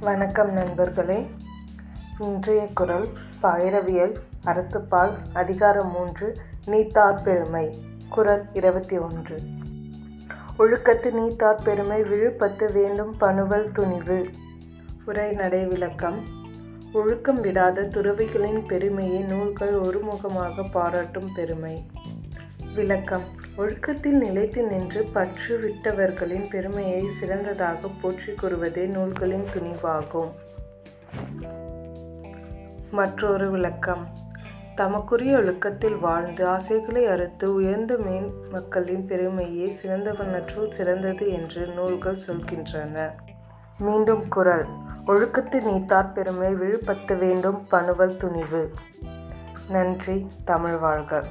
வணக்கம் நண்பர்களே. இன்றைய குரல் பயிரவியல் அறத்துப்பால் அதிகாரம் மூன்று நீத்தார் பெருமை குரல் இருபத்தி ஒன்று. ஒழுக்கத்து நீத்தார் பெருமை விழுப்பத்து வேண்டும் பணுவல் துணிவு. உரைநடை விளக்கம். ஒழுக்கம் விடாத துறவிகளின் பெருமையை நூல்கள் ஒருமுகமாக பாராட்டும் பெருமை. விளக்கம். ஒழுக்கத்தில் நிலைத்து நின்று பற்று விட்டவர்களின் பெருமையை சிறந்ததாக போற்றிக் கூறுவதே நூல்களின் துணிவாகும். மற்றொரு விளக்கம். தமக்குரிய ஒழுக்கத்தில் வாழ்ந்து ஆசைகளை அறுத்து உயர்ந்த மேன் மக்களின் பெருமையே சிறந்தவனற்றுள் சிறந்தது என்று நூல்கள் சொல்கின்றன. மீண்டும் குரல். ஒழுக்கத்து நீத்தார் பெருமை விழுப்பத்து வேண்டும் பணுவல் துணிவு. நன்றி தமிழ் வாழ்க.